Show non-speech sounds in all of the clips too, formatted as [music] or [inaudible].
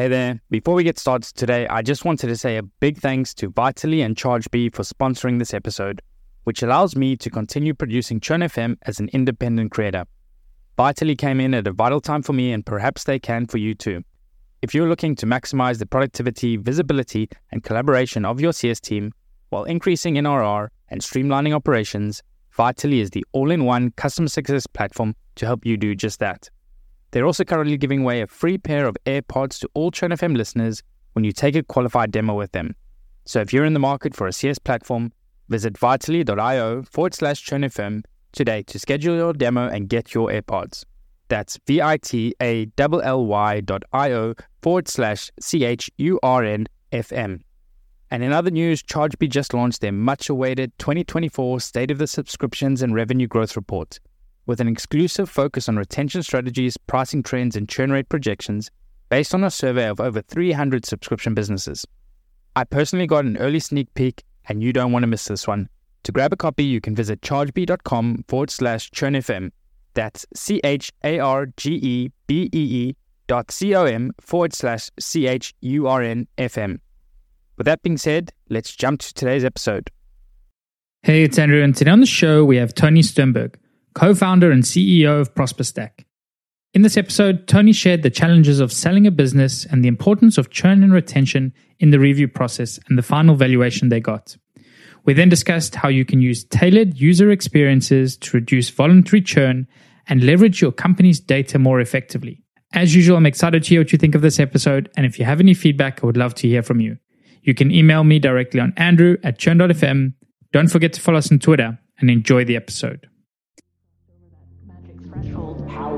Hey there. Before we get started today, I just wanted to say a big thanks to Vitally and ChargeBee for sponsoring this episode, which allows me to continue producing Churn FM as an independent creator. Vitally came in at a vital time for me, and perhaps they can for you too. If you're looking to maximize the productivity, visibility, and collaboration of your CS team while increasing NRR and streamlining operations, Vitally is the all in one customer success platform to help you do just that. They're also currently giving away a free pair of AirPods to all Churn FM listeners when you take a qualified demo with them. So if you're in the market for a CS platform, visit vitally.io forward slash churnfm today to schedule your demo and get your AirPods. That's V-I-T-A-L-L-Y dot I-O forward slash C-H-U-R-N-F-M. And in other news, ChargeBee just launched their much-awaited 2024 State of the Subscriptions and Revenue Growth Report. With an exclusive focus on retention strategies, pricing trends, and churn rate projections based on a survey of over 300 subscription businesses. I personally got an early sneak peek, and you don't want to miss this one. To grab a copy, you can visit chargebee.com forward slash churnfm. That's C H A R G E B E E dot C O M forward slash C H U R N F M. With that being said, let's jump to today's episode. Hey, it's Andrew, and today on the show we have Tony Sternberg, co founder and CEO of ProsperStack. In this episode, Tony shared the challenges of selling a business and the importance of churn and retention in the review process and the final valuation they got. We then discussed how you can use tailored user experiences to reduce voluntary churn and leverage your company's data more effectively. As usual, I'm excited to hear what you think of this episode, and if you have any feedback, I would love to hear from you. You can email me directly on andrew at churn.fm. Don't forget to follow us on Twitter and enjoy the episode.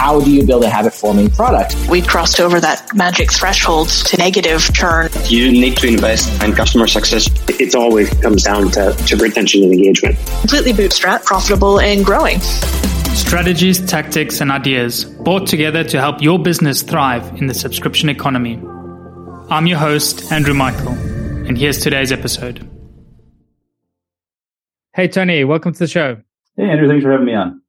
How do you build a habit forming product? We crossed over that magic threshold to negative churn. You need to invest in customer success. it always comes down to, to retention and engagement. Completely bootstrap, profitable and growing. Strategies, tactics, and ideas brought together to help your business thrive in the subscription economy. I'm your host, Andrew Michael, and here's today's episode. Hey, Tony, welcome to the show. Hey, Andrew, thanks for having me on.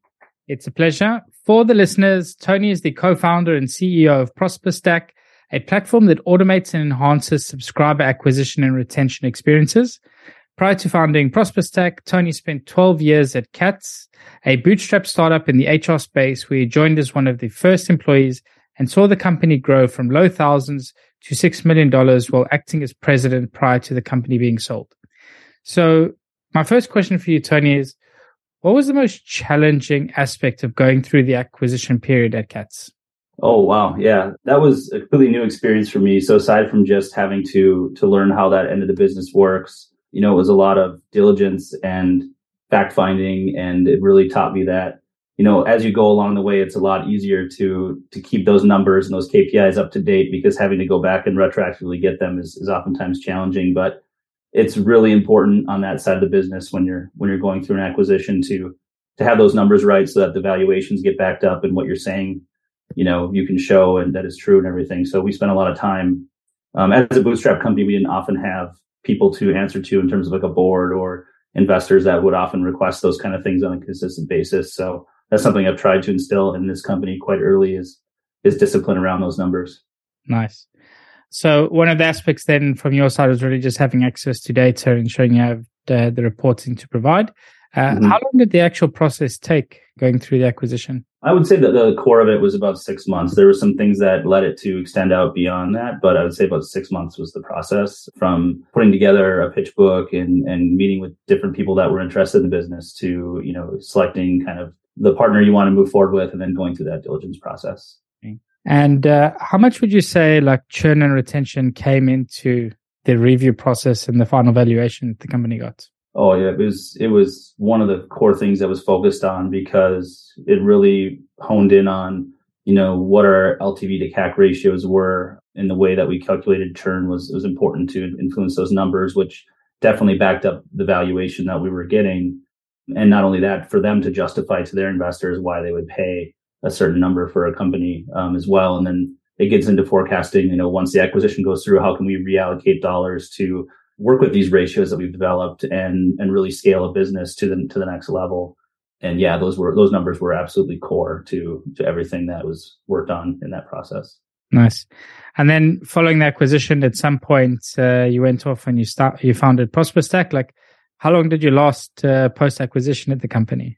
It's a pleasure. For the listeners, Tony is the co founder and CEO of ProsperStack, a platform that automates and enhances subscriber acquisition and retention experiences. Prior to founding ProsperStack, Tony spent 12 years at Cats, a bootstrap startup in the HR space where he joined as one of the first employees and saw the company grow from low thousands to $6 million while acting as president prior to the company being sold. So, my first question for you, Tony, is what was the most challenging aspect of going through the acquisition period at Cats? Oh wow, yeah, that was a completely new experience for me. So aside from just having to to learn how that end of the business works, you know, it was a lot of diligence and fact finding, and it really taught me that you know as you go along the way, it's a lot easier to to keep those numbers and those KPIs up to date because having to go back and retroactively get them is, is oftentimes challenging, but it's really important on that side of the business when you're when you're going through an acquisition to to have those numbers right so that the valuations get backed up and what you're saying you know you can show and that is true and everything. So we spent a lot of time um, as a bootstrap company we didn't often have people to answer to in terms of like a board or investors that would often request those kind of things on a consistent basis. So that's something i've tried to instill in this company quite early is is discipline around those numbers. Nice. So one of the aspects then from your side was really just having access to data and showing you have the, the reporting to provide. Uh, Mhm. How long did the actual process take going through the acquisition? I would say that the core of it was about six months. There were some things that led it to extend out beyond that, but I would say about six months was the process from putting together a pitch book and, and meeting with different people that were interested in the business to, you know, selecting kind of the partner you want to move forward with and then going through that diligence process. And uh, how much would you say like churn and retention came into the review process and the final valuation that the company got? Oh yeah, it was it was one of the core things that was focused on because it really honed in on you know what our LTV to CAC ratios were and the way that we calculated churn was was important to influence those numbers, which definitely backed up the valuation that we were getting. And not only that, for them to justify to their investors why they would pay a certain number for a company um, as well. And then it gets into forecasting. You know, once the acquisition goes through, how can we reallocate dollars to work with these ratios that we've developed and and really scale a business to the to the next level? And yeah, those were those numbers were absolutely core to to everything that was worked on in that process. Nice. And then following the acquisition, at some point uh, you went off and you start you founded ProsperStack. Like, how long did you last uh, post acquisition at the company?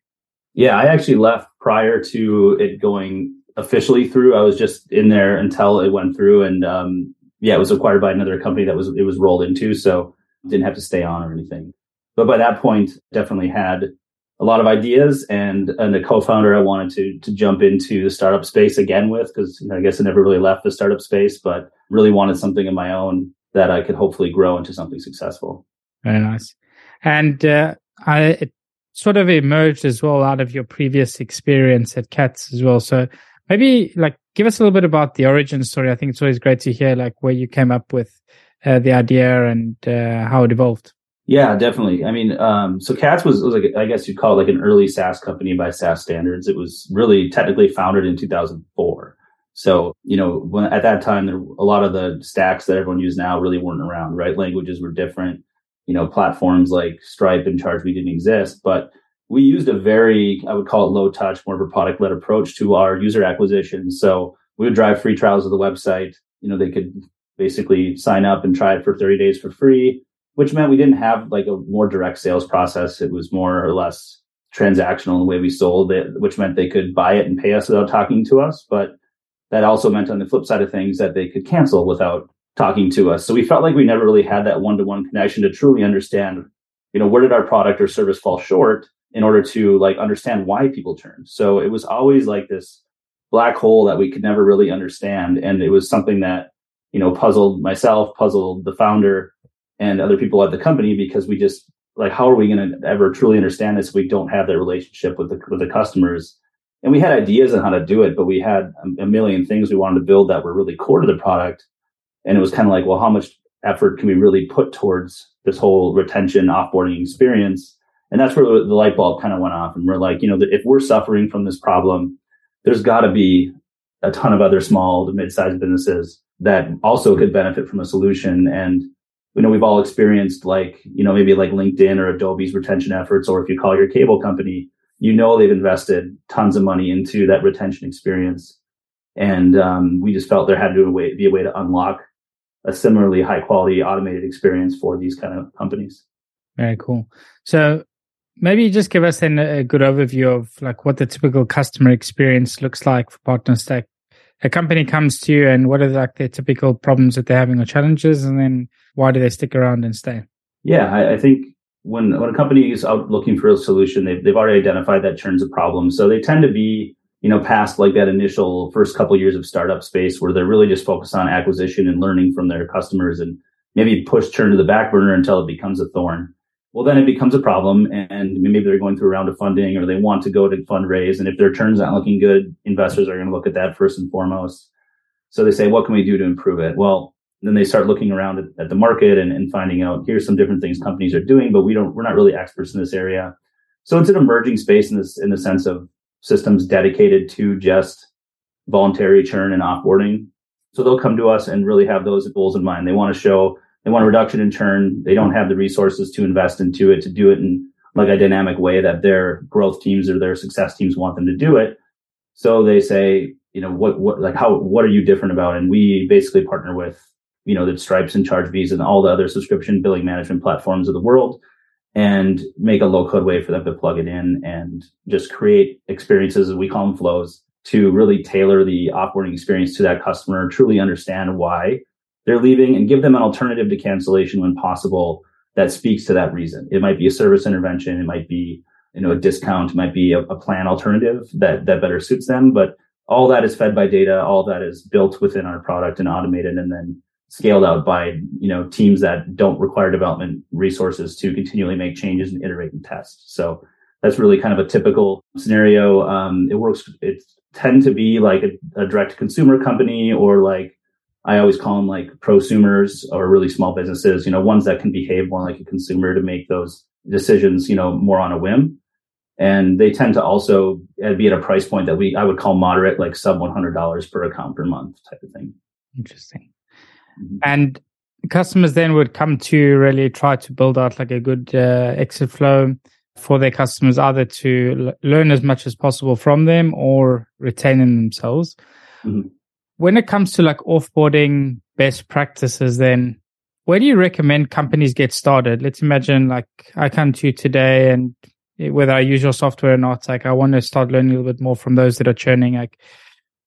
Yeah, I actually left prior to it going officially through. I was just in there until it went through, and um, yeah, it was acquired by another company that was it was rolled into, so didn't have to stay on or anything. But by that point, definitely had a lot of ideas and and a co-founder I wanted to to jump into the startup space again with because you know, I guess I never really left the startup space, but really wanted something of my own that I could hopefully grow into something successful. Very nice. And uh, I sort of emerged as well out of your previous experience at Cats as well. So maybe like give us a little bit about the origin story. I think it's always great to hear like where you came up with uh, the idea and uh, how it evolved. Yeah, definitely. I mean, um, so Cats was, was like, I guess you'd call it like an early SaaS company by SaaS standards. It was really technically founded in 2004. So, you know, when at that time, there, a lot of the stacks that everyone uses now really weren't around, right? Languages were different. You know, platforms like Stripe and ChargeBee didn't exist, but we used a very, I would call it low touch, more of a product led approach to our user acquisition. So we would drive free trials of the website. You know, they could basically sign up and try it for 30 days for free which meant we didn't have like a more direct sales process. It was more or less transactional in the way we sold it, which meant they could buy it and pay us without talking to us. But that also meant on the flip side of things that they could cancel without talking to us. So we felt like we never really had that one to one connection to truly understand, you know, where did our product or service fall short in order to like understand why people churn. So it was always like this black hole that we could never really understand. And it was something that, you know, puzzled myself, puzzled the founder, and other people at the company because we just like how are we going to ever truly understand this if we don't have that relationship with the with the customers and we had ideas on how to do it but we had a, million things we wanted to build that were really core to the product and it was kind of like well how much effort can we really put towards this whole retention offboarding experience and that's where the light bulb kind of went off and we're like you know if we're suffering from this problem there's got to be a ton of other small to mid-sized businesses that also could benefit from a solution and you know, we've all experienced like, you know, maybe like LinkedIn or Adobe's retention efforts, or if you call your cable company, you know, they've invested tons of money into that retention experience. And um, we just felt there had to be a way to unlock a similarly high quality automated experience for these kind of companies. Very cool. So maybe just give us then a good overview of like what the typical customer experience looks like for ProsperStack. A company comes to you and what are like their typical problems that they're having or challenges, and then why do they stick around and stay? Yeah, I, I think when when a company is out looking for a solution, they've they've already identified that churn's a problem. So they tend to be you know past like that initial first couple years of startup space where they're really just focused on acquisition and learning from their customers and maybe push churn to the back burner until it becomes a thorn. Well, then it becomes a problem, and maybe they're going through a round of funding or they want to go to fundraise. And if their churn's not looking good, investors are going to look at that first and foremost. So they say, what can we do to improve it? Well, then they start looking around at, at the market and, and, finding out here's some different things companies are doing, but we don't we're not really experts in this area. So it's an emerging space in this in the sense of systems dedicated to just voluntary churn and offboarding. So they'll come to us and really have those goals in mind. They want to show they want a reduction in churn. They don't have the resources to invest into it to do it in like a dynamic way that their growth teams or their success teams want them to do it. So they say, you know, what what like how what are you different about? And we basically partner with you know, the Stripes and Charge ChargeBees and all the other subscription billing management platforms of the world and make a low code way for them to plug it in and just create experiences. We call them flows, to really tailor the offboarding experience to that customer, truly understand why they're leaving and give them an alternative to cancellation when possible that speaks to that reason. It might be a service intervention. It might be, you know, a discount. It might be a, a plan alternative that, that better suits them. But all that is fed by data. All that is built within our product and automated and then scaled out by you know teams that don't require development resources to continually make changes and iterate and test. So that's really kind of a typical scenario. Um, it works. It tend to be like a, a direct consumer company or like I always call them like prosumers or really small businesses. You know, ones that can behave more like a consumer to make those decisions. You know, more on a whim. and they tend to also uh, be at a price point that we I would call moderate, like sub one hundred dollars per account per month type of thing. Interesting. Mm-hmm. And customers then would come to really try to build out like a good uh, exit flow for their customers, either to l- learn as much as possible from them or retain them themselves. Mm-hmm. When it comes to like offboarding best practices, then where do you recommend companies get started? Let's imagine like I come to you today and whether I use your software or not, like I want to start learning a little bit more from those that are churning. Like,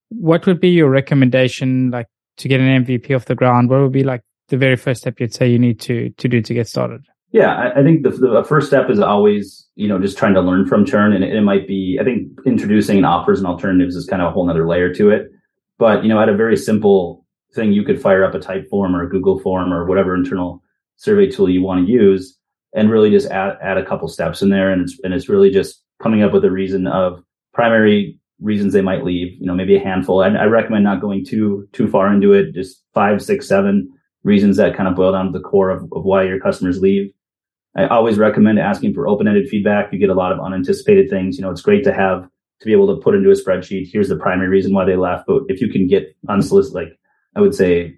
what would be your recommendation, like to get an MVP off the ground? What would be like the very first step you'd say you need to to do to get started? Yeah, I, I think the, the first step is always you know just trying to learn from churn, and it, it might be I think introducing offers and alternatives is kind of a whole other layer to it. But you know, at a very simple thing, you could fire up a Typeform or a Google form or whatever internal survey tool you want to use and really just add, add a couple steps in there. And it's, and it's really just coming up with a reason of primary reasons they might leave, you know, maybe a handful. I, I recommend not going too, too far into it, just five, six, seven reasons that kind of boil down to the core of, of why your customers leave. I always recommend asking for open-ended feedback. You get a lot of unanticipated things. You know, it's great to have to be able to put into a spreadsheet. Here's the primary reason why they left. But if you can get unsolicited, like I would say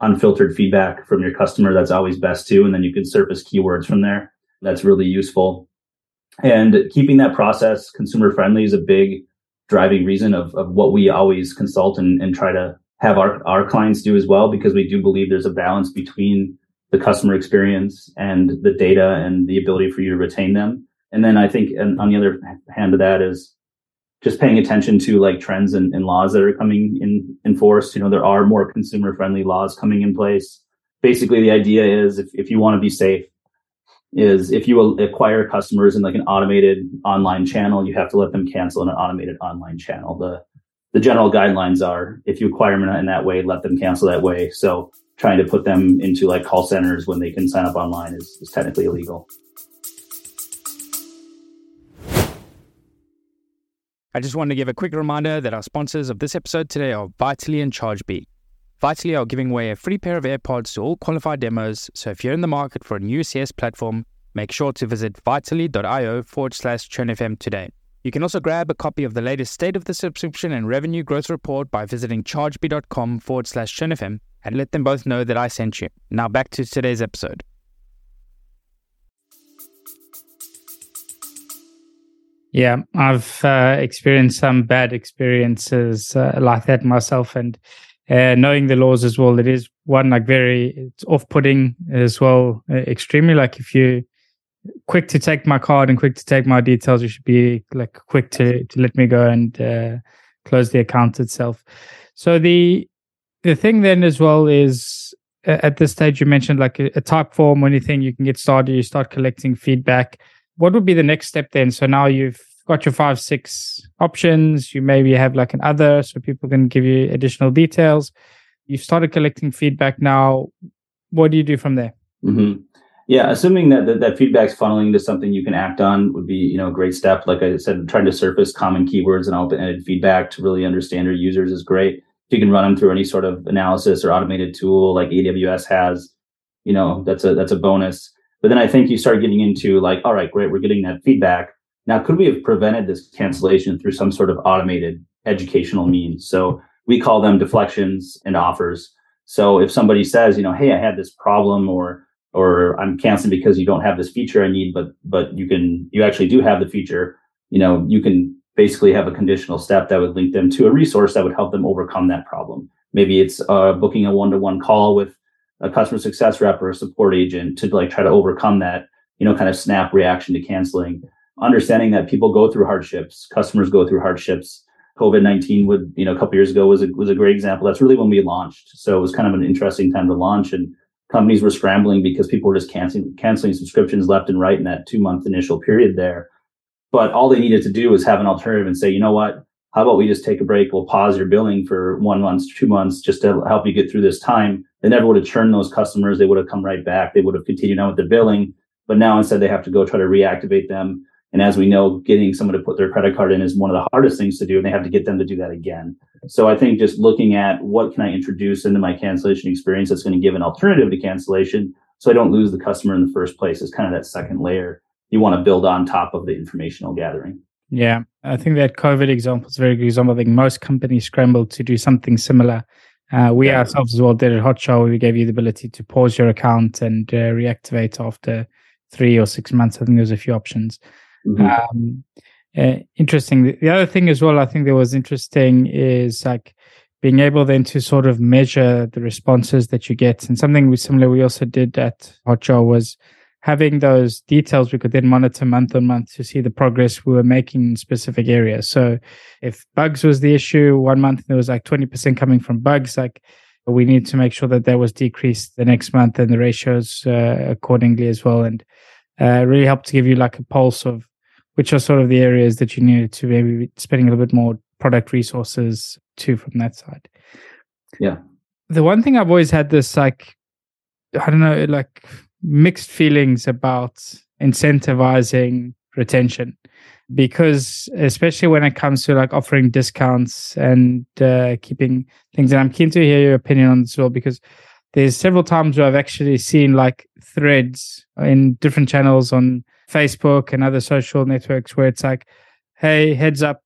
unfiltered feedback from your customer, that's always best too. And then you can surface keywords from there. That's really useful. And keeping that process consumer friendly is a big driving reason of, of what we always consult and, and try to have our, our clients do as well, because we do believe there's a balance between the customer experience and the data and the ability for you to retain them. And then I think and on the other hand of that is just paying attention to like trends and, and laws that are coming in, force. You know, there are more consumer friendly laws coming in place. Basically, the idea is if, if you want to be safe, is if you acquire customers in like an automated online channel, you have to let them cancel in an automated online channel. The the general guidelines are if you acquire them in that way, let them cancel that way. So trying to put them into like call centers when they can sign up online is, is technically illegal. I just want to give a quick reminder that our sponsors of this episode today are Vitally and ChargeBee. Vitally are giving away a free pair of AirPods to all qualified demos, so if you're in the market for a new CS platform, make sure to visit vitally.io forward slash churnfm today. You can also grab a copy of the latest state of the subscription and revenue growth report by visiting chargebee.com forward slash churnfm and let them both know that I sent you. Now back to today's episode. Yeah, I've uh, experienced some bad experiences uh, like that myself, and uh, knowing the laws as well, it is one like very it's off-putting as well. Uh, extremely like if you quick to take my card and quick to take my details, you should be like quick to to let me go and uh, close the account itself. So the the thing then as well is at this stage you mentioned like a, a Typeform or anything you can get started. You start collecting feedback what would be the next step then? So now you've got your five, six options. You maybe have like an other, so people can give you additional details. You've started collecting feedback now. What do you do from there? Mm-hmm. Yeah, assuming that, that that feedback's funneling to something you can act on would be you know a great step. Like I said, trying to surface common keywords and open-ended feedback to really understand your users is great. If you can run them through any sort of analysis or automated tool like AWS has, you know that's a that's a bonus. But then I think you start getting into like, all right, great, we're getting that feedback. Now, could we have prevented this cancellation through some sort of automated educational means? So we call them deflections and offers. So if somebody says, you know, hey, I had this problem or or I'm canceling because you don't have this feature I need, but but you can you actually do have the feature, you know, you can basically have a conditional step that would link them to a resource that would help them overcome that problem. Maybe it's uh, booking a one-to-one call with a customer success rep or a support agent to like try to overcome that, you know, kind of snap reaction to canceling. Understanding that people go through hardships, customers go through hardships. COVID nineteen would, you know, a couple years ago was a was a great example. That's really when we launched. So it was kind of an interesting time to launch, and companies were scrambling because people were just canceling canceling subscriptions left and right in that two month initial period there. But all they needed to do was have an alternative and say, you know what, how about we just take a break? We'll pause your billing for one month, two months, just to help you get through this time. They never would have churned those customers. They would have come right back. They would have continued on with the billing. But now instead they have to go try to reactivate them. And as we know, getting someone to put their credit card in is one of the hardest things to do. And they have to get them to do that again. So I think just looking at what can I introduce into my cancellation experience that's going to give an alternative to cancellation so I don't lose the customer in the first place is kind of that second layer you want to build on top of the informational gathering. Yeah, I think that COVID example is a very good example. I think most companies scrambled to do something similar. Uh, we yeah. ourselves as well did at where we gave you the ability to pause your account and uh, reactivate after three or six months. I think there's a few options. Mm-hmm. Um, uh, interesting. The other thing as well, I think that was interesting is like being able then to sort of measure the responses that you get. And something we similar we also did at Hotjar was having those details we could then monitor month on month to see the progress we were making in specific areas. So if bugs was the issue, one month there was like 20% coming from bugs, like we need to make sure that that was decreased the next month and the ratios uh, accordingly as well. And uh, really helped to give you like a pulse of which are sort of the areas that you needed to maybe be spending a little bit more product resources to from that side. Yeah. The one thing I've always had this like, I don't know, like mixed feelings about incentivizing retention because especially when it comes to like offering discounts and uh, keeping things and i'm keen to hear your opinion on this as well because there's several times where i've actually seen like threads in different channels on Facebook and other social networks where it's like, hey, heads up,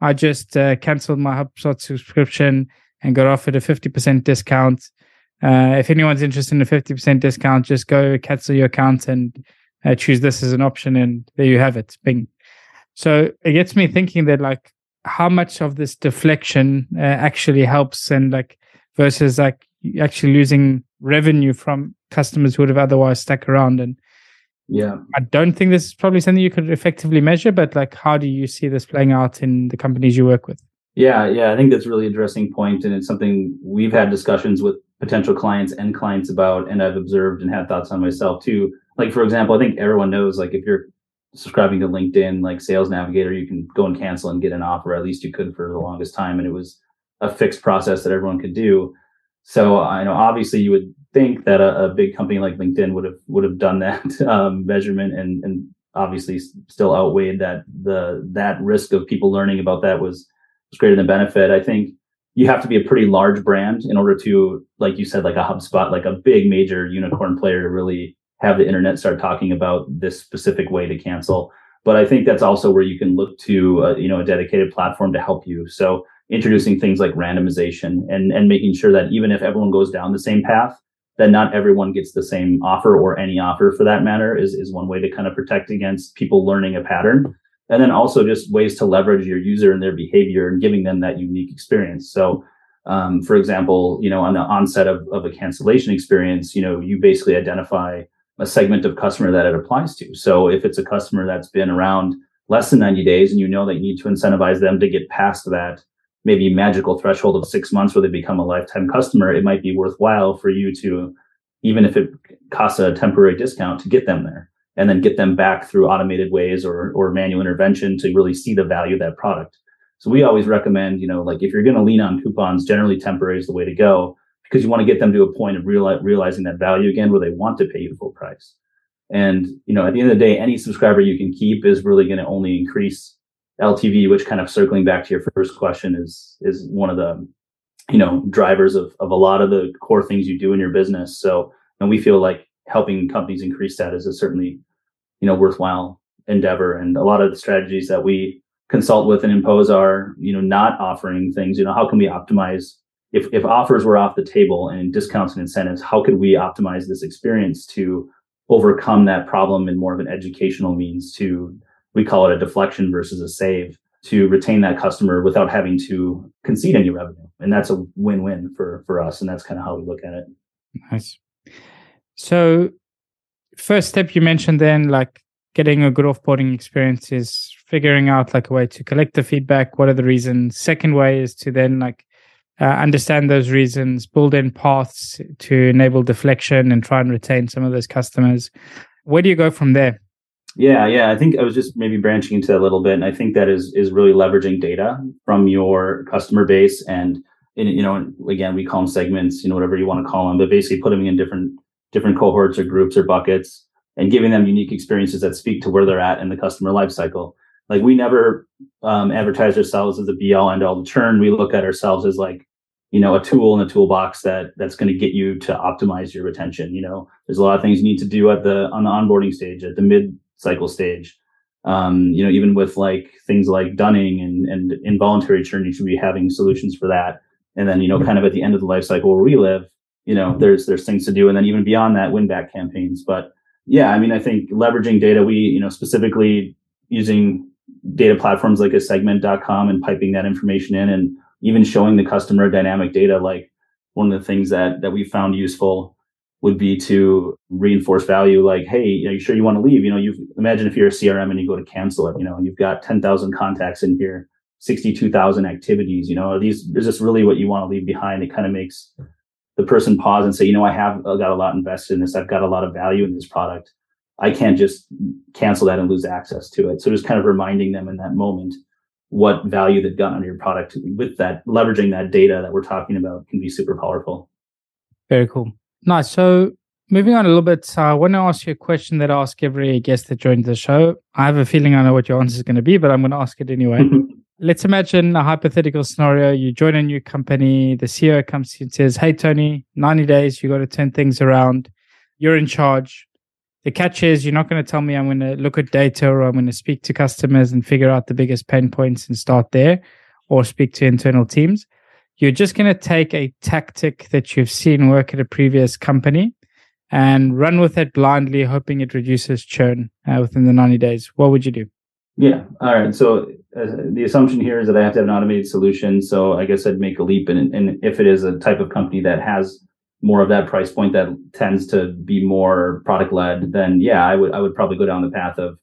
I just uh, canceled my HubSpot subscription and got offered a 50% discount. Uh, if anyone's interested in a 50% discount, just go cancel your account and uh, choose this as an option. And there you have it. Bing. So it gets me thinking that like how much of this deflection uh, actually helps and like versus like actually losing revenue from customers who would have otherwise stuck around. And yeah. I don't think this is probably something you could effectively measure, but like, how do you see this playing out in the companies you work with? Yeah, yeah, I think that's a really interesting point, and it's something we've had discussions with potential clients and clients about, and I've observed and had thoughts on myself too. Like, for example, I think everyone knows, like, if you're subscribing to LinkedIn, like Sales Navigator, you can go and cancel and get an offer. At least you could for the longest time, and it was a fixed process that everyone could do. So I know obviously you would think that a, a, big company like LinkedIn would have would have done that [laughs] um, measurement and and obviously still outweighed that the that risk of people learning about that was was greater than benefit. I think you have to be a pretty large brand in order to, like you said, like a HubSpot, like a big major unicorn player to really have the internet start talking about this specific way to cancel. But I think that's also where you can look to, uh, you know, a dedicated platform to help you. So introducing things like randomization and and making sure that even if everyone goes down the same path, that not everyone gets the same offer or any offer for that matter is, is one way to kind of protect against people learning a pattern. And then also just ways to leverage your user and their behavior and giving them that unique experience. So, um, for example, you know, on the onset of, of a cancellation experience, you know, you basically identify a segment of customer that it applies to. So if it's a customer that's been around less than 90 days and you know that you need to incentivize them to get past that maybe magical threshold of six months where they become a lifetime customer, it might be worthwhile for you to, even if it costs a temporary discount, to get them there and then get them back through automated ways or, or manual intervention to really see the value of that product. So we always recommend, you know, like if you're going to lean on coupons, generally temporary is the way to go because you want to get them to a point of reali- realizing that value again where they want to pay you full price. And, you know, at the end of the day, any subscriber you can keep is really going to only increase LTV, which kind of circling back to your first question is is one of the you know drivers of of a lot of the core things you do in your business. So and we feel like helping companies increase that is a certainly you know worthwhile endeavor. And a lot of the strategies that we consult with and impose are you know not offering things. You know how can we optimize if if offers were off the table and discounts and incentives, how could we optimize this experience to overcome that problem in more of an educational means to we call it a deflection versus a save to retain that customer without having to concede any revenue. And that's a win-win for for us. And that's kind of how we look at it. Nice. So first step you mentioned then like getting a good offboarding experience is figuring out like a way to collect the feedback. What are the reasons? Second way is to then like uh, understand those reasons, build in paths to enable deflection and try and retain some of those customers. Where do you go from there? Yeah, yeah. I think I was just maybe branching into that a little bit, and I think that is is really leveraging data from your customer base, and you know, again, we call them segments, you know, whatever you want to call them, but basically putting them in different different cohorts or groups or buckets, and giving them unique experiences that speak to where they're at in the customer lifecycle. Like we never um, advertise ourselves as a be all end all to churn. We look at ourselves as like you know a tool in a toolbox that that's going to get you to optimize your retention you know there's a lot of things you need to do at the on the onboarding stage at the mid cycle stage. Um, you know, even with like things like dunning and, and involuntary churn, you should be having solutions for that. And then, you know, kind of at the end of the life cycle where we live, you know, there's there's things to do. And then even beyond that, win back campaigns. But yeah, I mean, I think leveraging data, we, you know, specifically using data platforms like a segment.com and piping that information in and even showing the customer dynamic data, like one of the things that that we found useful would be to reinforce value like hey are you sure you want to leave? You know you imagine if you're a crm and you go to cancel it you know you've got 10,000 contacts in here 62,000 activities you know are these is this really what you want to leave behind? It kind of makes the person pause and say you know i have got a lot invested in this. I've got a lot of value in this product. I can't just cancel that and lose access to it. So just kind of reminding them in that moment what value they've gotten on your product with that leveraging that data that we're talking about can be super powerful. Very cool Nice. So moving on a little bit, uh, I want to ask you a question that I ask every guest that joins the show. I have a feeling I know what your answer is going to be, but I'm going to ask it anyway. Let's imagine a hypothetical scenario. You join a new company, the CEO comes to you and says, Hey, Tony, 90 days, you got to turn things around. You're in charge. The catch is you're not going to tell me I'm going to look at data or I'm going to speak to customers and figure out the biggest pain points and start there or speak to internal teams you're just going to take a tactic that you've seen work at a previous company and run with it blindly, hoping it reduces churn uh, within the 90 days. What would you do? Yeah. All right. So uh, the assumption here is that I have to have an automated solution. So I guess I'd make a leap. And, and if it is a type of company that has more of that price point that tends to be more product led, then yeah, I would I would probably go down the path of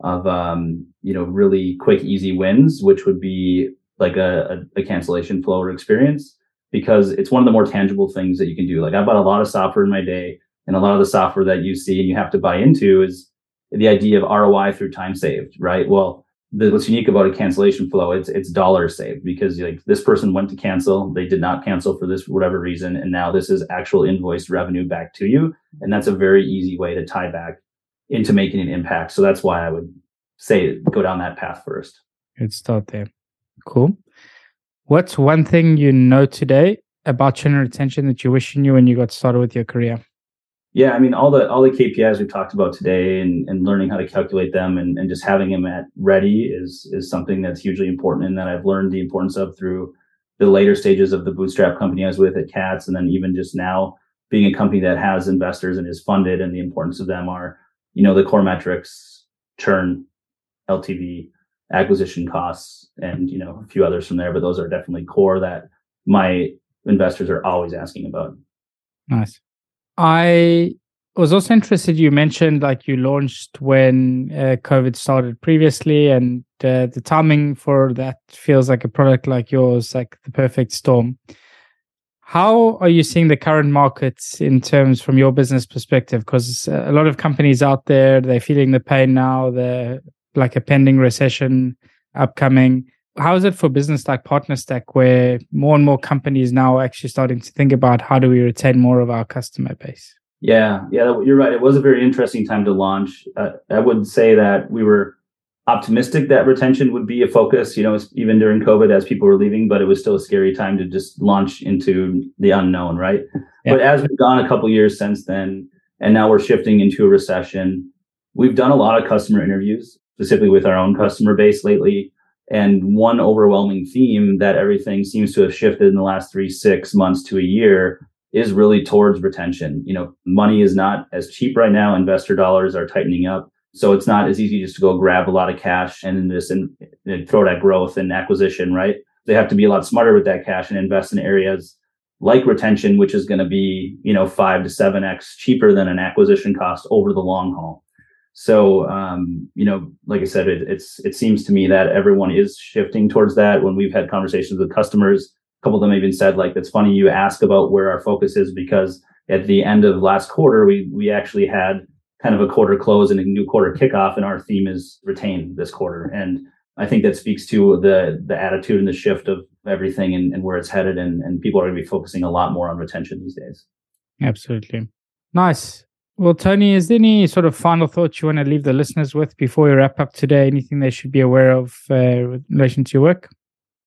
of um, you know really quick easy wins, which would be like a, a, a cancellation flow or experience because it's one of the more tangible things that you can do. Like I bought a lot of software in my day, and a lot of the software that you see and you have to buy into is the idea of ROI through time saved, right? Well, the, what's unique about a cancellation flow, it's it's dollars saved because like this person went to cancel, they did not cancel for this whatever reason, and now this is actual invoiced revenue back to you, and that's a very easy way to tie back into making an impact. So that's why I would say go down that path first. Good start there. Cool. What's one thing you know today about churn retention that you wish you knew when you got started with your career? Yeah, I mean all the all the KPIs we've talked about today and, and learning how to calculate them and, and just having them at ready is is something that's hugely important and that I've learned the importance of through the later stages of the bootstrap company I was with at Cats and then even just now being a company that has investors and is funded and the importance of them are, you know, the core metrics, churn, LTV, acquisition costs and you know a few others from there but those are definitely core that my investors are always asking about. Nice. I was also interested you mentioned like you launched when uh, covid started previously and uh, the timing for that feels like a product like yours like the perfect storm. How are you seeing the current markets in terms from your business perspective? Because a lot of companies out there they're feeling the pain now they're like a pending recession upcoming. How is it for business like ProsperStack, where more and more companies now are actually starting to think about how do we retain more of our customer base? Yeah, yeah, you're right. It was a very interesting time to launch. Uh, I would say that we were optimistic that retention would be a focus, you know, even during COVID as people were leaving, but it was still a scary time to just launch into the unknown, right? Yeah. But as we've gone a couple years since then, and now we're shifting into a recession, we've done a lot of customer interviews specifically with our own customer base lately. And one overwhelming theme that everything seems to have shifted in the last three, six months to a year is really towards retention. You know, money is not as cheap right now. Investor dollars are tightening up. So it's not as easy just to go grab a lot of cash and just and, and throw that growth and acquisition, right? They have to be a lot smarter with that cash and invest in areas like retention, which is going to be, you know, five to seven X cheaper than an acquisition cost over the long haul. So, um, you know, like I said, it, it's it seems to me that everyone is shifting towards that. When we've had conversations with customers, a couple of them even said, like, "It's funny you ask about where our focus is because at the end of last quarter, we we actually had kind of a quarter close and a new quarter kickoff, and our theme is retain this quarter." And I think that speaks to the the attitude and the shift of everything and, and where it's headed, and and people are going to be focusing a lot more on retention these days. Absolutely, nice. Well, Tony, is there any sort of final thoughts you want to leave the listeners with before we wrap up today? Anything they should be aware of uh, in relation to your work?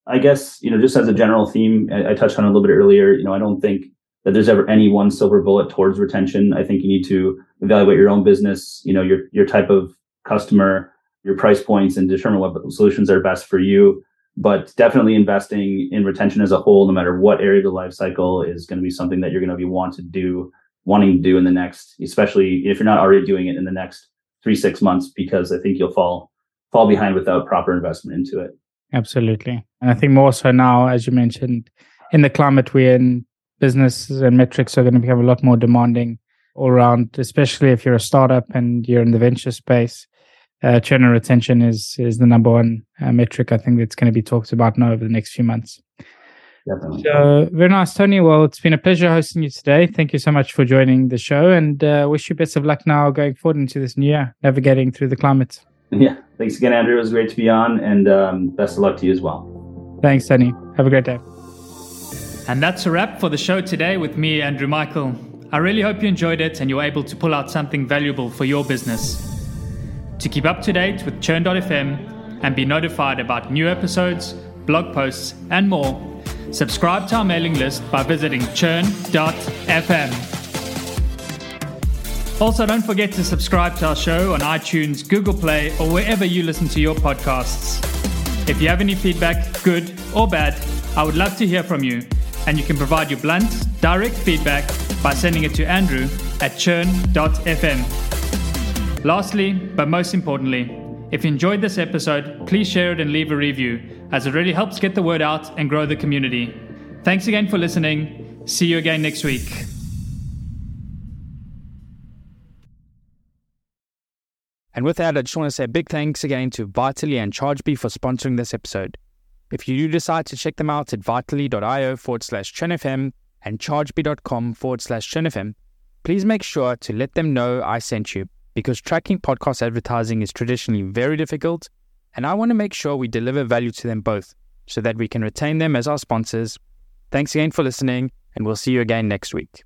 I guess, you know, just as a general theme, I, I touched on a little bit earlier, you know, I don't think that there's ever any one silver bullet towards retention. I think you need to evaluate your own business, you know, your, your type of customer, your price points, and determine what solutions are best for you. But definitely investing in retention as a whole, no matter what area of the life cycle, is going to be something that you're going to be want to do, wanting to do in the next, especially if you're not already doing it in the next three six months, because I think you'll fall fall behind without proper investment into it. Absolutely, and I think more so now, as you mentioned, in the climate we're in, businesses and metrics are going to become a lot more demanding all around, especially if you're a startup and you're in the venture space. Uh, churn and retention is is the number one uh, metric I think that's going to be talked about now over the next few months. Definitely. So very nice, Tony. Well, it's been a pleasure hosting you today. Thank you so much for joining the show, and uh, wish you best of luck now going forward into this new year, navigating through the climate. Yeah, thanks again, Andrew. It was great to be on, and um, best of luck to you as well. Thanks, Tony. Have a great day. And that's a wrap for the show today with me, Andrew Michael. I really hope you enjoyed it and you're able to pull out something valuable for your business. To keep up to date with Churn.fm and be notified about new episodes, blog posts, and more, subscribe to our mailing list by visiting churn.fm. Also, don't forget to subscribe to our show on iTunes, Google Play, or wherever you listen to your podcasts. If you have any feedback, good or bad, I would love to hear from you, and you can provide your blunt, direct feedback by sending it to Andrew at churn.fm. Lastly, but most importantly, if you enjoyed this episode, please share it and leave a review, as it really helps get the word out and grow the community. Thanks again for listening. See you again next week. And with that, I just want to say a big thanks again to Vitally and ChargeBee for sponsoring this episode. If you do decide to check them out at vitally.io forward slash churnfm and chargebee.com forward slash churnfm, please make sure to let them know I sent you because tracking podcast advertising is traditionally very difficult, and I want to make sure we deliver value to them both so that we can retain them as our sponsors. Thanks again for listening, and we'll see you again next week.